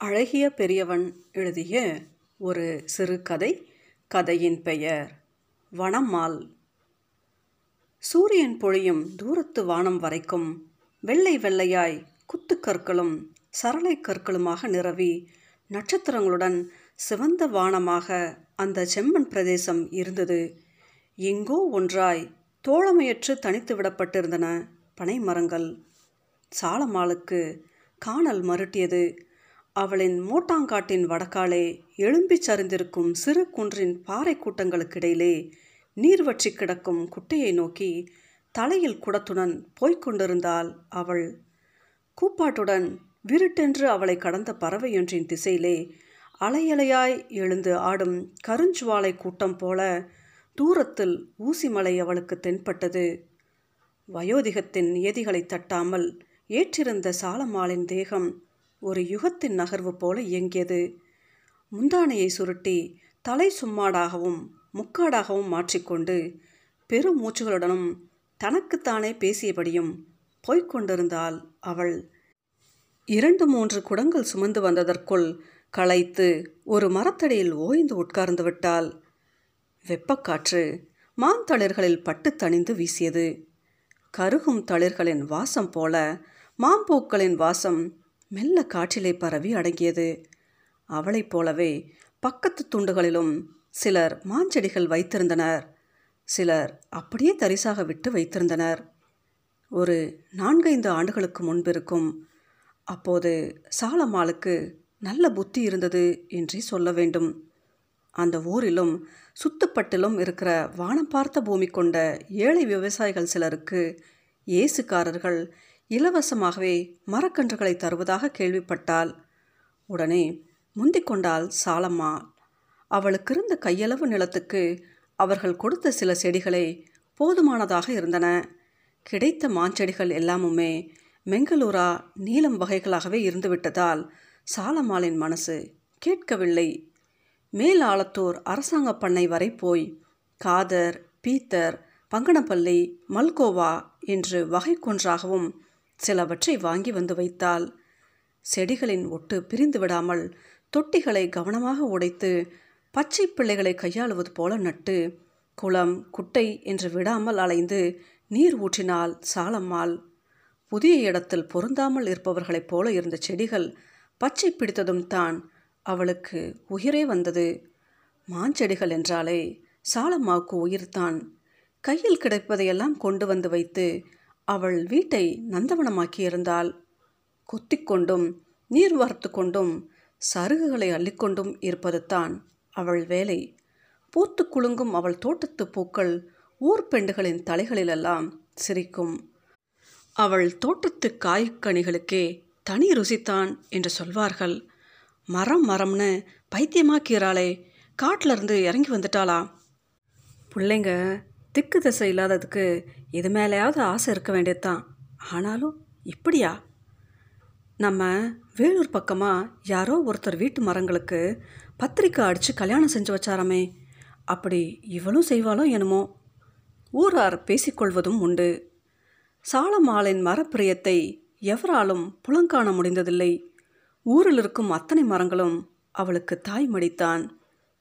அழகிய பெரியவன் எழுதிய ஒரு சிறுகதை கதையின் பெயர் வனமால் சூரியன் பொழியும் தூரத்து வானம் வரைக்கும் வெள்ளை வெள்ளையாய் குத்துக்கற்களும் சரளை கற்களுமாக நிரவி நட்சத்திரங்களுடன் சிவந்த வானமாக அந்த செம்மன் பிரதேசம் இருந்தது. எங்கோ ஒன்றாய் தோழமையற்று தனித்து விடப்பட்டிருந்தன பனை மரங்கள் சாலமாளுக்கு காணல் மருட்டியது. அவளின் மோட்டாங்காட்டின் வடக்காலே எழும்பிச் சரிந்திருக்கும் சிறு குன்றின் பாறை கூட்டங்களுக்கிடையிலே நீர்வற்றி கிடக்கும் குட்டையை நோக்கி தலையில் குடத்துடன் போய்க் கொண்டிருந்தால் அவள். கூப்பாட்டுடன் விருட்டென்று அவளை கடந்த பறவையொன்றின் திசையிலே அலையலையாய் எழுந்து ஆடும் கருஞ்சுவாலை கூட்டம் போல தூரத்தில் ஊசிமலை அவளுக்கு தென்பட்டது. வயோதிகத்தின் நியதிகளை தட்டாமல் ஏற்றிருந்த சாலமாளின் தேகம் ஒரு யுகத்தின் நகர்வு போல இயங்கியது. முந்தானையை சுருட்டி தலை சும்மாடாகவும் முக்காடாகவும் மாற்றிக்கொண்டு பெரும் மூச்சுகளுடனும் தனக்குத்தானே பேசியபடியும் போய்க்கொண்டிருந்தாள் அவள். இரண்டு மூன்று குடங்கள் சுமந்து வந்ததற்குள் களைத்து ஒரு மரத்தடியில் ஓய்ந்து உட்கார்ந்து விட்டாள். வெப்பக்காற்று மாந்தளிர்களில் பட்டு தணிந்து வீசியது. கருகும் தளிர்களின் வாசம் போல மாம்பூக்களின் வாசம் மெல்ல காற்றிலே பரவி அடங்கியது. அவளைப் போலவே பக்கத்து துண்டுகளிலும் சிலர் மாஞ்செடிகள் வைத்திருந்தனர். சிலர் அப்படியே தரிசாக விட்டு வைத்திருந்தனர். ஒரு நான்கைந்து ஆண்டுகளுக்கு முன்பிருக்கும் அப்போது சாலமாளுக்கு நல்ல புத்தி இருந்தது என்றே சொல்ல வேண்டும். அந்த ஊரிலும் சுத்துப்பட்டிலும் இருக்கிற வானம் பார்த்த பூமி கொண்ட ஏழை விவசாயிகள் சிலருக்கு இயேசுக்காரர்கள் இலவசமாகவே மரக்கன்றுகளை தருவதாக கேள்விப்பட்டால் உடனே முந்திக் கொண்டாள் சாலம்மா. அவளுக்கு இருந்த கையளவு நிலத்துக்கு அவர்கள் கொடுத்த சில செடிகளே போதுமானதாக இருந்தன. கிடைத்த மாஞ்செடிகள் எல்லாமுமே மெங்களூரா நீலம் வகைகளாகவே இருந்துவிட்டதால் சாலம்மாளின் மனசு கேட்கவில்லை. மேல் ஆலத்தூர் அரசாங்க பண்ணை வரை போய் காதர் பீத்தர் பங்கனப்பள்ளி மல்கோவா என்று வகை கொன்றாகவும் சிலவற்றை வாங்கி வந்து வைத்தாள். செடிகளின் ஒட்டு பிரிந்து விடாமல் தொட்டிகளை கவனமாக உடைத்து பச்சை பிள்ளைகளை கையாளுவது போல நட்டு குளம் குட்டை என்று விடாமல் அலைந்து நீர் ஊற்றினால் சாலம்மாள். புதிய இடத்தில் பொருந்தாமல் இருப்பவர்களைப் போல இருந்த செடிகள் பச்சை பிடித்ததும் தான் அவளுக்கு உயிரே வந்தது. மாஞ்செடிகள் என்றாலே சாலம்மாவுக்கு உயிர்தான் கையில் கிடைப்பதையெல்லாம் கொண்டு வந்து வைத்து அவள் வீட்டை நந்தவனமாக்கியிருந்தாள். கொத்திக்கொண்டும் நீர் வார்த்து கொண்டும் சருகுகளை அள்ளிக்கொண்டும் இருப்பது தான் அவள் வேலை. பூத்து குலுங்கும் அவள் தோட்டத்து பூக்கள் ஊர் பெண்டுகளின் தலைகளிலெல்லாம் சிரிக்கும். அவள் தோட்டத்து காய்கனிகளுக்கே தனி ருசித்தான் என்று சொல்வார்கள். மரம் மரம்னு பைத்தியமாக்கிறாளே காட்டிலிருந்து இறங்கி வந்துட்டாளா? பிள்ளைங்க திக்கு திசை இல்லாததுக்கு இது மேலேயாவது ஆசை இருக்க வேண்டியதுதான். ஆனாலும் இப்படியா? நம்ம வேலூர் பக்கமாக யாரோ ஒருத்தர் வீட்டு மரங்களுக்கு பத்திரிக்கை அடித்து கல்யாணம் செஞ்சு வச்சாராமே. அப்படி இவளும் செய்வாளோ என்னமோ? ஊரார் பேசிக்கொள்வதும் உண்டு. சாலமாளின் மரப்பிரியத்தை எவராலும் புலங்காண முடிந்ததில்லை. ஊரில் இருக்கும் அத்தனை மரங்களும் அவளுக்கு தாய் மடித்தான்.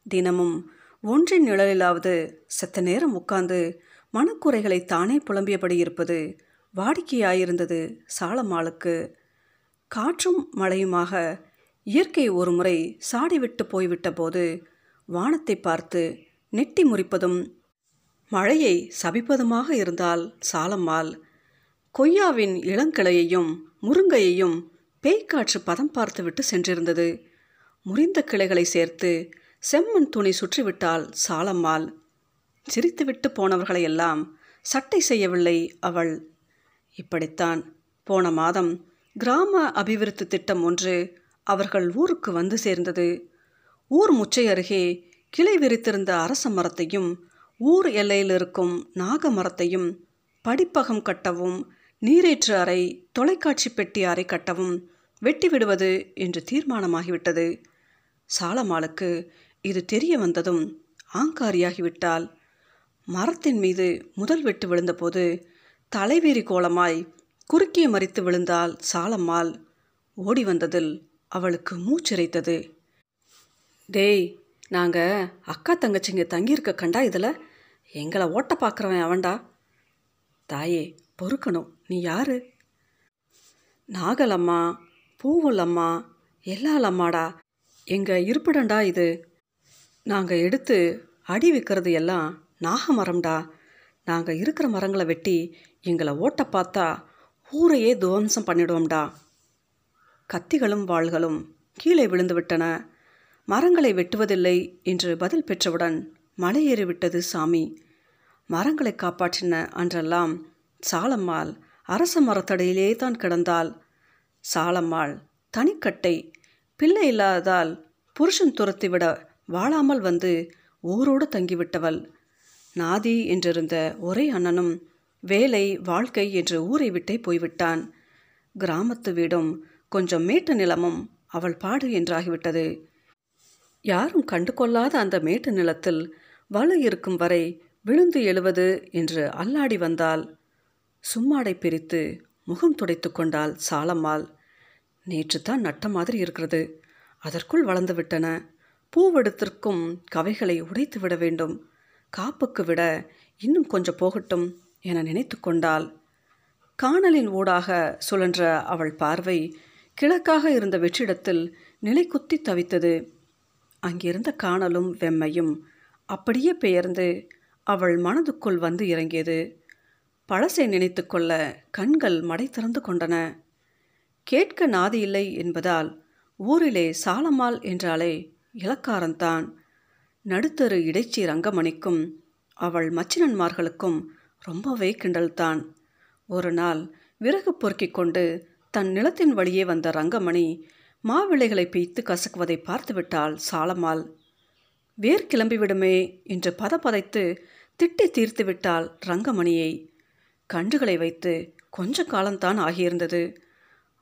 தினமும் ஒன்றின் நிழலிலாவது செத்த நேரம் உட்கார்ந்து மனக்குறைகளை தானே புலம்பியபடி இருப்பது வாடிக்கையாயிருந்தது சாலம்மாளுக்கு காற்றும் மழையுமாக இயற்கை ஒரு முறை சாடிவிட்டு போய்விட்ட போது வானத்தை பார்த்து நெட்டி முறிப்பதும் மழையை சபிப்பதுமாக இருந்தால் சாலம்மாள் கொய்யாவின் இளங்கிளையையும் முருங்கையையும் பேய்க்காற்று பதம் பார்த்துவிட்டு சென்றிருந்தது. முறிந்த கிளைகளை சேர்த்து செம்மண் துணி சுற்றிவிட்டால் சாலம்மாள் சிரித்துவிட்டு போனவர்களையெல்லாம் சட்டை செய்யவில்லை அவள். இப்படித்தான் போன மாதம் கிராம அபிவிருத்தி திட்டம் ஒன்று அவர்கள் ஊருக்கு வந்து சேர்ந்தது. ஊர் முச்சை அருகே கிளை விரித்திருந்த அரச மரத்தையும் ஊர் எல்லையில் இருக்கும் நாக மரத்தையும் படிப்பகம் கட்டவும் நீரேற்று அறை தொலைக்காட்சி பெட்டி அறை கட்டவும் வெட்டிவிடுவது என்று தீர்மானமாகிவிட்டது. சாலமாளுக்கு இது தெரிய வந்ததும் ஆங்காரியாகிவிட்டால் மரத்தின் மீது முதல் வெட்டு விழுந்தபோது தலைவீறி கோலமாய் குறுக்கே மறித்து விழுந்தால் சாலம்மாள். ஓடி வந்ததில் அவளுக்கு மூச்சிறைத்தது டேய் நாங்கள் அக்கா தங்கச்சிங்க தங்கியிருக்க கண்டா இதில்? எங்களை ஓட்ட பார்க்குறவன் அவன்டா. தாயே பொறுக்கணும். நீ யாரு? நாகலம்மா பூவுலம்மா எல்லாலம்மாடா. எங்கள் இருப்பிடண்டா இது. நாங்கள் எடுத்து அடி வைக்கிறது எல்லாம் நாகமரம்டா. நாங்கள் இருக்கிற மரங்களை வெட்டி எங்களை ஓட்ட பார்த்தா ஊரையே துவம்சம் பண்ணிடுவோம்டா. கத்திகளும் வாள்களும் கீழே விழுந்து விட்டன மரங்களை வெட்டுவதில்லை என்று பதில் பெற்றவுடன் மலையேறிவிட்டது சாமி. மரங்களை காப்பாற்றின அன்றெல்லாம் சாலம்மாள் அரச மரத்தடையிலே தான் கிடந்தாள். சாலம்மாள் தனிக்கட்டை பிள்ளை இல்லாததால் புருஷன் துரத்திவிட வாழாமல் வந்து ஊரோடு தங்கிவிட்டவள். நாதி என்றிருந்த ஒரே அண்ணனும் வேலை வாழ்க்கை என்று ஊரை விட்டே போய்விட்டான். கிராமத்து வீடும் கொஞ்சம் மேட்டு நிலமும் அவள் பாடு என்றாகிவிட்டது. யாரும் கண்டு கொள்ளாத அந்த மேட்டு நிலத்தில் வலு இருக்கும் வரை விழுந்து எழுவது என்று அல்லாடி வந்தால் சும்மாடை பிரித்து முகம் துடைத்து கொண்டாள் சாலம்மாள். நேற்று தான் நட்ட மாதிரி இருக்கிறது. அதற்குள் வளர்ந்து விட்டன. கவைகளை உடைத்து விட வேண்டும். காப்புக்கு விட இன்னும் கொஞ்சம் போகட்டும் என நினைத்து கொண்டாள். காணலின் ஊடாக சுழன்ற அவள் பார்வை கிழக்காக இருந்த வெற்றிடத்தில் நிலை குத்தி தவித்தது. அங்கிருந்த காணலும் வெம்மையும் அப்படியே பெயர்ந்து அவள் மனதுக்குள் வந்து இறங்கியது. பழசை நினைத்து கொள்ள கண்கள் மடை திறந்து கொண்டன. கேட்க நாதி இல்லை என்பதால் ஊரிலே சாலமால் என்றாலே இலக்காரன்தான். நடுத்தரு இடைச்சி ரங்கமணிக்கும் அவள் மச்சினன்மார்களுக்கும் ரொம்பவே கிண்டல்தான். ஒரு நாள் விறகு பொறுக்கிக் கொண்டு தன் நிலத்தின் வழியே வந்த ரங்கமணி மாவிளைகளை பீய்த்து கசக்குவதை பார்த்துவிட்டாள் சாலம்மாள். வேர் கிளம்பிவிடுமே என்று பதப்பதைத்து திட்டி தீர்த்து விட்டாள் ரங்கமணியை. கன்றுகளை வைத்து கொஞ்ச காலம்தான் ஆகியிருந்தது.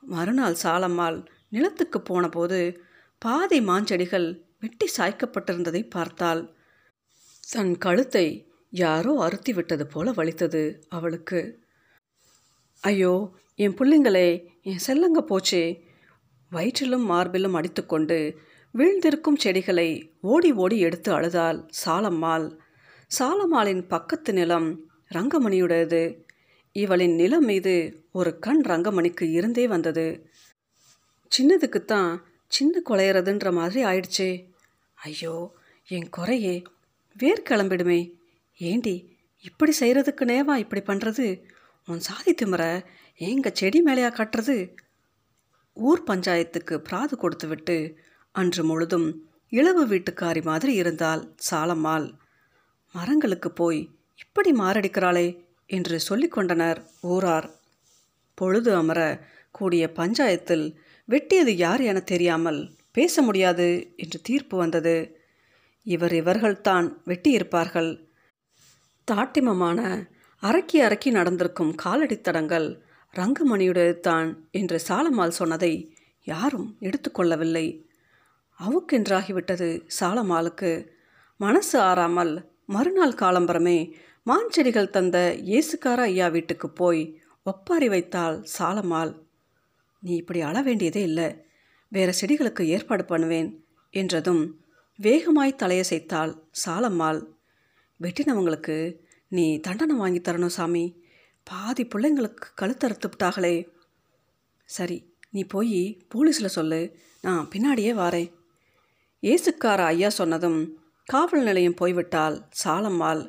மறுநாள் சாலம்மாள் நிலத்துக்கு போனபோது பாதி மாஞ்செடிகள் வெட்டி சாய்க்கப்பட்டிருந்ததை பார்த்தாள். தன் கழுத்தை யாரோ அறுத்தி விட்டது போல வலித்தது அவளுக்கு. ஐயோ என் பிள்ளைங்களே என் செல்லங்க போச்சே. வயிற்றிலும் மார்பிலும் அடித்துக்கொண்டு வீழ்ந்திருக்கும் செடிகளை ஓடி ஓடி எடுத்து அழுதாள் சாலம்மாள். சாலம்மாளின் பக்கத்து நிலம் ரங்கமணியுடையது. இவளின் நிலம் மீது ஒரு கண் ரங்கமணிக்கு இருந்தே வந்தது. சின்னதுக்குத்தான் சின்ன குலையிறதுன்ற மாதிரி ஆயிடுச்சே. ஐயோ என் குறையே. வேர் கிளம்பிடுமே. ஏண்டி இப்படி செய்கிறதுக்கு நேவா இப்படி பண்ணுறது உன் சாதி திமிர எங்கள் செடி மேலேயா கட்டுறது? ஊர் பஞ்சாயத்துக்கு பிராது கொடுத்து விட்டு அன்று முழுதும் இளவு வீட்டுக்காரி மாதிரி இருந்தால் சாலம்மாள். மரங்களுக்கு போய் இப்படி மாரடிக்கிறாளே என்று சொல்லிக்கொண்டனர் ஊரார். பொழுது அமர கூடிய பஞ்சாயத்தில் வெட்டியது யார் என தெரியாமல் பேச முடியாது என்று தீர்ப்பு வந்தது. இவர் இவர்கள்தான் வெட்டியிருப்பார்கள். தாட்டிமமான அரக்கி அரக்கி நடந்திருக்கும் காலடித்தடங்கள் ரங்கமணியுடையது தான் என்று சாலமால் சொன்னதை யாரும் எடுத்துக்கொள்ளவில்லை அவுக்கென்றாகிவிட்டது சாலமாலுக்கு. மனசு ஆறாமல் மறுநாள் காலம்பரமே மாஞ்செடிகள் தந்த இயேசுக்கார ஐயா வீட்டுக்கு போய் ஒப்பாரி வைத்தாள் சாலமால். நீ இப்படி அழ வேண்டியதே இல்லை. வேற செடிகளுக்கு ஏற்பாடு பண்ணுவேன் என்றதும் வேகமாய் தலையசைத்தாள் சாலம்மாள். வெட்டினவங்களுக்கு நீ தண்டனை வாங்கி தரணும் சாமி. பாதி பிள்ளைங்களுக்கு கழுத்தறுத்து விட்டாகளே. சரி நீ போய் போலீஸில் சொல்லு. நான் பின்னாடியே வாரேன். ஏசுக்கார ஐயா சொன்னதும் காவல் நிலையம் போய்விட்டால் சாலம்மாள்.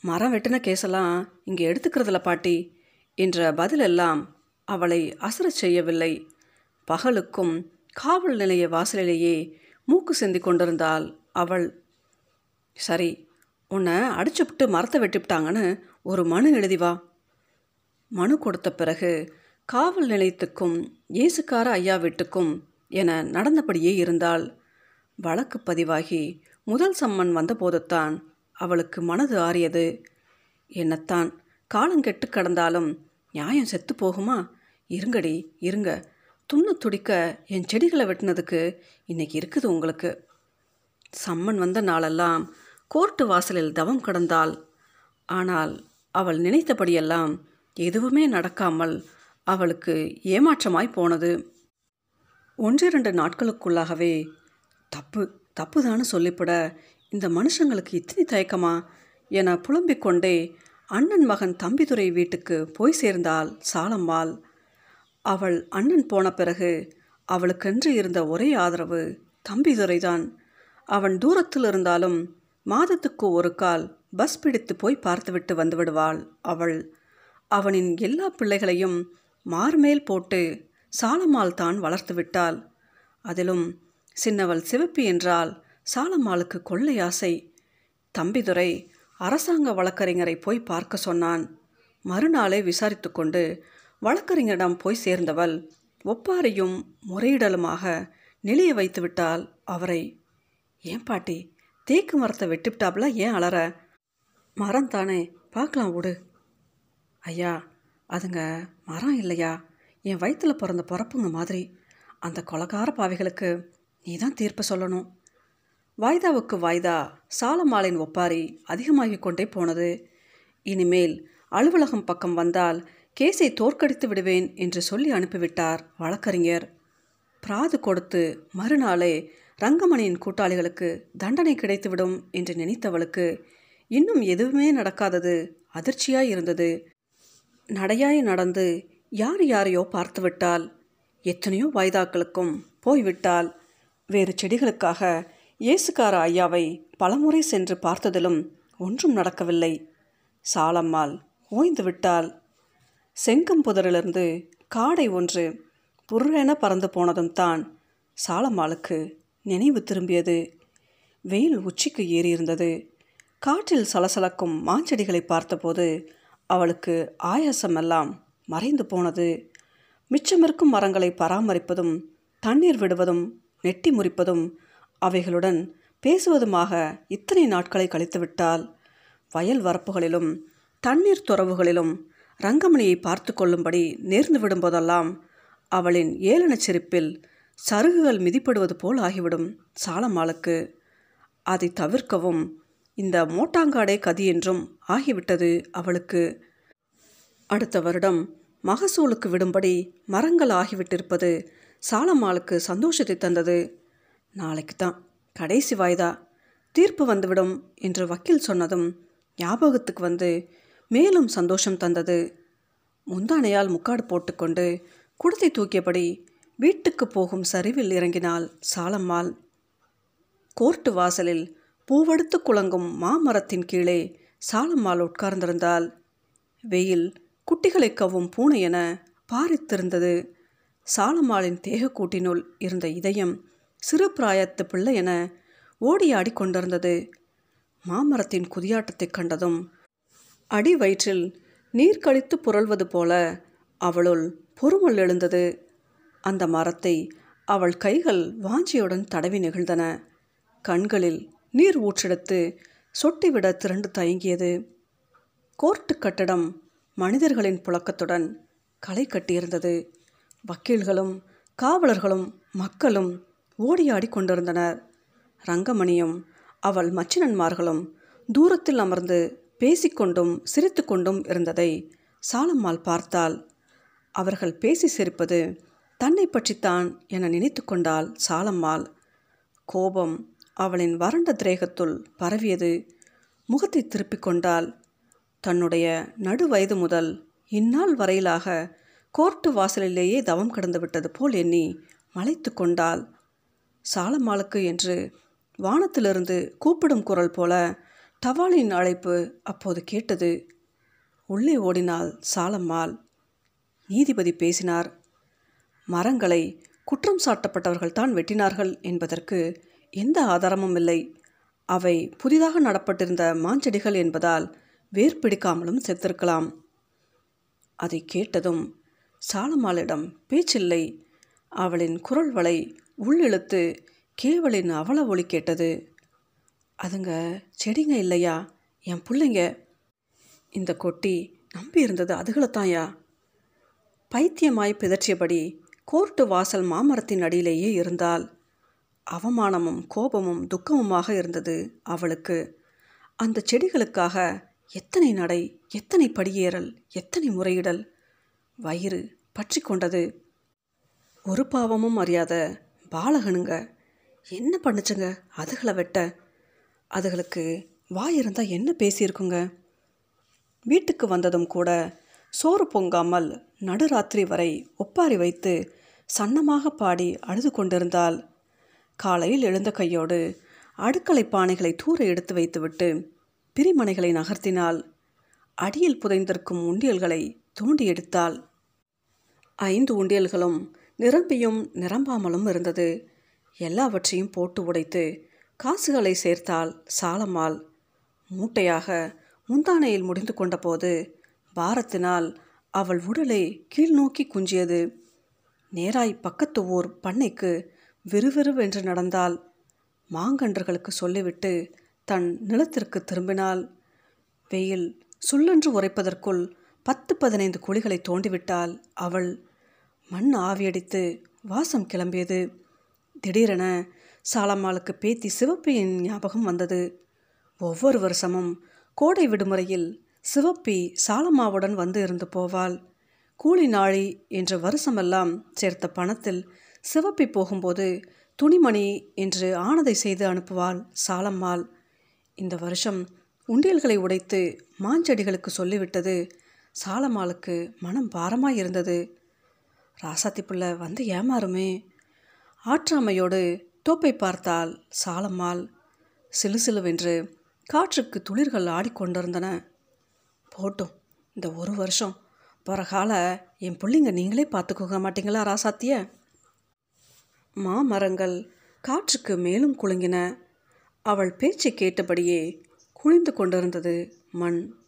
மரம் வெட்டின கேஸெல்லாம் இங்கே எடுத்துக்கிறதில்ல பாட்டி என்ற பதிலெல்லாம் அவளை அசரச் செய்யவில்லை. பகலுக்கும் காவல் நிலைய வாசலிலேயே மூக்கு சிந்தி கொண்டிருந்தாள் அவள். சரி உன்னை அடிச்சுவிட்டு மரத்தை வெட்டிவிட்டாங்கன்னு ஒரு மனு எழுதி வா. மனு கொடுத்த பிறகு காவல் நிலையத்துக்கும் இயேசுக்கார ஐயா வீட்டுக்கும் என நடந்தபடியே இருந்தாள். வழக்கு பதிவாகி முதல் சம்மன் வந்தபோதுத்தான் அவளுக்கு மனது ஆறியது. என்னத்தான் காலங்கெட்டு கடந்தாலும் நியாயம் செத்து போகுமா? இருங்கடி இருங்க. துண்ணு துடிக்க என் செடிகளை வெட்டினதுக்கு இன்னைக்கு இருக்குது உங்களுக்கு. சம்மன் வந்த நாளெல்லாம் கோர்ட்டு வாசலில் தவம் கடந்தாள். ஆனால் அவள் நினைத்தபடியெல்லாம் எதுவுமே நடக்காமல் அவளுக்கு ஏமாற்றமாய் போனது. ஒன்றிரண்டு நாட்களுக்குள்ளாகவே தப்பு தப்புதான்னு சொல்லிவிட இந்த மனுஷங்களுக்கு இத்தனை தயக்கமா என புலம்பிக் கொண்டே அண்ணன் மகன் தம்பிதுரை வீட்டுக்கு போய் சேர்ந்தாள் சாலம்மாள். அவள் அண்ணன் போன பிறகு அவளுக்கென்று இருந்த ஒரே ஆதரவு தம்பிதுரைதான் அவன் தூரத்தில் இருந்தாலும் மாதத்துக்கு ஒரு கால் பஸ் பிடித்து போய் பார்த்துவிட்டு வந்து விடுவாள் அவள். அவனின் எல்லா பிள்ளைகளையும் மார்மேல் போட்டு சாலமால் தான் வளர்த்து விட்டாள். அதிலும் சின்னவள் சிவப்பி என்றால் சாலம்மாளுக்கு கொள்ளை ஆசை. தம்பிதுரை அரசாங்க வழக்கறிஞரை போய் பார்க்க சொன்னான். மறுநாளே விசாரித்து கொண்டு வழக்கறிஞரிடம் போய் சேர்ந்தவள் ஒப்பாரியும் முறையிடலுமாக நெளிய வைத்துவிட்டால் அவரை ஏன் பாட்டி தேக்கு மரத்தை வெட்டிவிட்டாப்புல ஏன் அலற? மரம் தானே பார்க்கலாம் விடு ஐயா அதுங்க மரம் இல்லையா? என் வயிற்றில் பிறந்த பிறப்புங்க மாதிரி. அந்த கொலகார பாவைகளுக்கு நீ தான் தீர்ப்பு சொல்லணும். வாய்தாவுக்கு வாய்தா சாலமாலின் ஒப்பாரி அதிகமாகிக் கொண்டே போனது. இனிமேல் அலுவலகம் பக்கம் வந்தால் கேஸை தோற்கடித்து விடுவேன் என்று சொல்லி அனுப்பிவிட்டார் வழக்கறிஞர். பிராது கொடுத்து மறுநாளே ரங்கமணியின் கூட்டாளிகளுக்கு தண்டனை கிடைத்துவிடும் என்று நினைத்தவளுக்கு இன்னும் எதுவுமே நடக்காதது அதிர்ச்சியாய் இருந்தது. நடையாய் நடந்து யார் யாரையோ பார்த்துவிட்டால் எத்தனையோ வாய்தாக்களுக்கும் போய்விட்டால் வேறு செடிகளுக்காக இயேசுக்கார ஐயாவை பலமுறை சென்று பார்த்ததிலும் ஒன்றும் நடக்கவில்லை. சாலம்மாள் ஓய்ந்து விட்டால் செங்கம்புதரிலிருந்து காடை ஒன்று புருளென பறந்து போனதும் தான் சாலமாளுக்கு நினைவு திரும்பியது. வெயில் உச்சிக்கு ஏறியிருந்தது. காற்றில் சலசலக்கும் மாஞ்செடிகளை பார்த்தபோது அவளுக்கு ஆயாசமெல்லாம் மறைந்து போனது. மிச்சமிருக்கும் மரங்களை பராமரிப்பதும் தண்ணீர் விடுவதும் நெட்டி முறிப்பதும் அவைகளுடன் பேசுவதுமாக இத்தனை நாட்களை கழித்துவிட்டால் வயல் வரப்புகளிலும் தண்ணீர் துறவுகளிலும் ரங்கமணியை பார்த்து கொள்ளும்படி நேர்ந்து விடும்போதெல்லாம் அவளின் ஏளனச் சிரிப்பில் சருகுகள் மிதிப்படுவது போல் ஆகிவிடும் சாலமாளுக்கு அதை தவிர்க்கவும் இந்த மோட்டாங்காடே கதி என்றும் ஆகிவிட்டது அவளுக்கு. அடுத்த வருடம் மகசூலுக்கு விடும்படி மரங்கள் ஆகிவிட்டிருப்பது சாலம்மாளுக்கு சந்தோஷத்தை தந்தது. நாளைக்கு தான். கடைசி வாய்தா. தீர்ப்பு வந்துவிடும் என்று வக்கீல் சொன்னதும் ஞாபகத்துக்கு வந்து மேலும் சந்தோஷம் தந்தது. முந்தானையால் முக்காடு போட்டுக்கொண்டு குடத்தை தூக்கியபடி வீட்டுக்கு போகும் சரிவில் இறங்கினாள் சாலம்மாள். கோர்ட்டு வாசலில் பூவெடுத்து குலங்கும் மாமரத்தின் கீழே சாலம்மாள் உட்கார்ந்திருந்தாள். வெயில் குட்டிகளை கவும் பூனை என பாரித்திருந்தது. சாலம்மாளின் தேகக்கூட்டினுள் இருந்த இதயம் சிறு பிராயத்து பிள்ளை என ஓடியாடி கொண்டிருந்தது மாமரத்தின் குதியாட்டத்தைக் கண்டதும் அடி வயிற்றில் நீர் கழித்து புரள்வது போல அவளுள் பொறுமல் எழுந்தது. அந்த மரத்தை அவள் கைகள் வாஞ்சியுடன் தடவி நெகிழ்ந்தன. கண்களில் நீர் ஊற்றெடுத்து சொட்டிவிட திரண்டு தயங்கியது. கோர்ட்டு கட்டடம் மனிதர்களின் புழக்கத்துடன் களை கட்டியிருந்தது. வக்கீல்களும் காவலர்களும் மக்களும் ஓடியாடி கொண்டிருந்தனர். ரங்கமணியும் அவள் மச்சினன்மார்களும் தூரத்தில் அமர்ந்து பேசிக்கொண்டும் சிரித்து கொண்டும் இருந்ததை சாலம்மாள் பார்த்தாள். அவர்கள் பேசி சிரிப்பது தன்னை பற்றித்தான் என நினைத்து கொண்டாள் சாலம்மாள். கோபம் அவளின் வறண்ட திரேகத்துள் பரவியது. முகத்தை திருப்பிக் கொண்டால் தன்னுடைய நடு வயது முதல் இந்நாள் வரையிலாக கோர்ட்டு வாசலிலேயே தவம் கடந்து விட்டது போல் எண்ணி மலைத்து கொண்டாள். சாலம்மாளுக்கு என்று வானத்திலிருந்து கூப்பிடும் குரல் போல டவாலின் அழைப்பு அப்போது கேட்டது. உள்ளே ஓடினாள் சாலம்மாள். நீதிபதி பேசினார். மரங்களை குற்றம் சாட்டப்பட்டவர்கள் தான் வெட்டினார்கள் என்பதற்கு எந்த ஆதாரமும் இல்லை. அவை புதிதாக நடப்பட்டிருந்த மாஞ்செடிகள் என்பதால் வேர் பிடிக்காமலும் செத்திருக்கலாம். அதை கேட்டதும் சாலம்மாளிடம் பேச்சில்லை. அவளின் குரல் வளை உள்ளிழுத்து கேவலின் அவல ஒளி கேட்டது. அதுங்க செடிங்க இல்லையா? என் பிள்ளைங்க. இந்த கொட்டி நம்பி இருந்தது அதுகளைத்தான்யா. பைத்தியமாய் பிதற்றியபடி கோர்ட்டு வாசல் மாமரத்தின் அடியிலேயே இருந்தால் அவமானமும் கோபமும் துக்கமுமாக இருந்தது அவளுக்கு. அந்த செடிகளுக்காக எத்தனை நடை எத்தனை படியேறல் எத்தனை முறையிடல் வயிறு பற்றி கொண்டது. ஒரு பாவமும் அறியாத பாலகனுங்க என்ன பண்ணுச்சுங்க? அதுகளை வெட்ட அதுகளுக்கு வாய் இருந்தால் என்ன பேசியிருக்குங்க? வீட்டுக்கு வந்ததும் கூட சோறு பொங்காமல் நடுராத்திரி வரை ஒப்பாரி வைத்து சன்னமாக பாடி அழுது கொண்டிருந்தாள். காலையில் எழுந்த கையோடு அடுக்களை பானைகளை தூர எடுத்து வைத்துவிட்டு பிரிமனைகளை நகர்த்தினால் அடியில் புதைந்திருக்கும் உண்டியல்களை தூண்டி எடுத்தாள். ஐந்து உண்டியல்களும் நிரம்பியும் நிரம்பாமலும் இருந்தது. எல்லாவற்றையும் போட்டு உடைத்து காசுகளை சேர்த்தால் சாலம்மாள் மூட்டையாக முந்தானையில் முடிந்து கொண்டபோது பாரத்தினால் அவள் உடலை கீழ்நோக்கி குஞ்சியது. நேராய் பக்கத்து ஊர் பண்ணைக்கு விறுவிறுவென்று நடந்தால் மாங்கன்றுகளுக்கு சொல்லிவிட்டு தன் நிலத்திற்கு திரும்பினாள். வெயில் சுள்ளென்று உரைப்பதற்குள் பத்து பதினைந்து குழிகளை தோண்டிவிட்டால் அவள். மண் ஆவியடித்து வாசம் கிளம்பியது. திடீரென சாலம்மாளுக்கு பேத்தி சிவப்பியின் ஞாபகம் வந்தது. ஒவ்வொரு வருஷமும் கோடை விடுமுறையில் சிவப்பி சாலம்மாவுடன் வந்து இருந்து போவாள். கூலி நாழி என்ற வருஷமெல்லாம் சேர்த்த பணத்தில் சிவப்பி போகும்போது துணிமணி என்று ஆனதை செய்து அனுப்புவாள் சாலம்மாள். இந்த வருஷம் உண்டியல்களை உடைத்து மாஞ்செடிகளுக்கு சொல்லிவிட்டது சாலம்மாளுக்கு மனம் பாரமாக இருந்தது ராசாத்தி பிள்ளை வந்து ஏமாறுமே. ஆற்றாமையோடு தோப்பை பார்த்தால் சாலம்மாள் சிலு சிலுவென்று காற்றுக்கு துளிர்கள் ஆடிக்கொண்டிருந்தன. போட்டும் இந்த ஒரு வருஷம். பிறகால என் பிள்ளைங்க நீங்களே பார்த்துக்கோங்க மாட்டீங்களா ராசாத்திய? மாமரங்கள் காற்றுக்கு மேலும் குலுங்கின. அவள் பேச்சை கேட்டபடியே குளிந்து கொண்டிருந்தது மண்.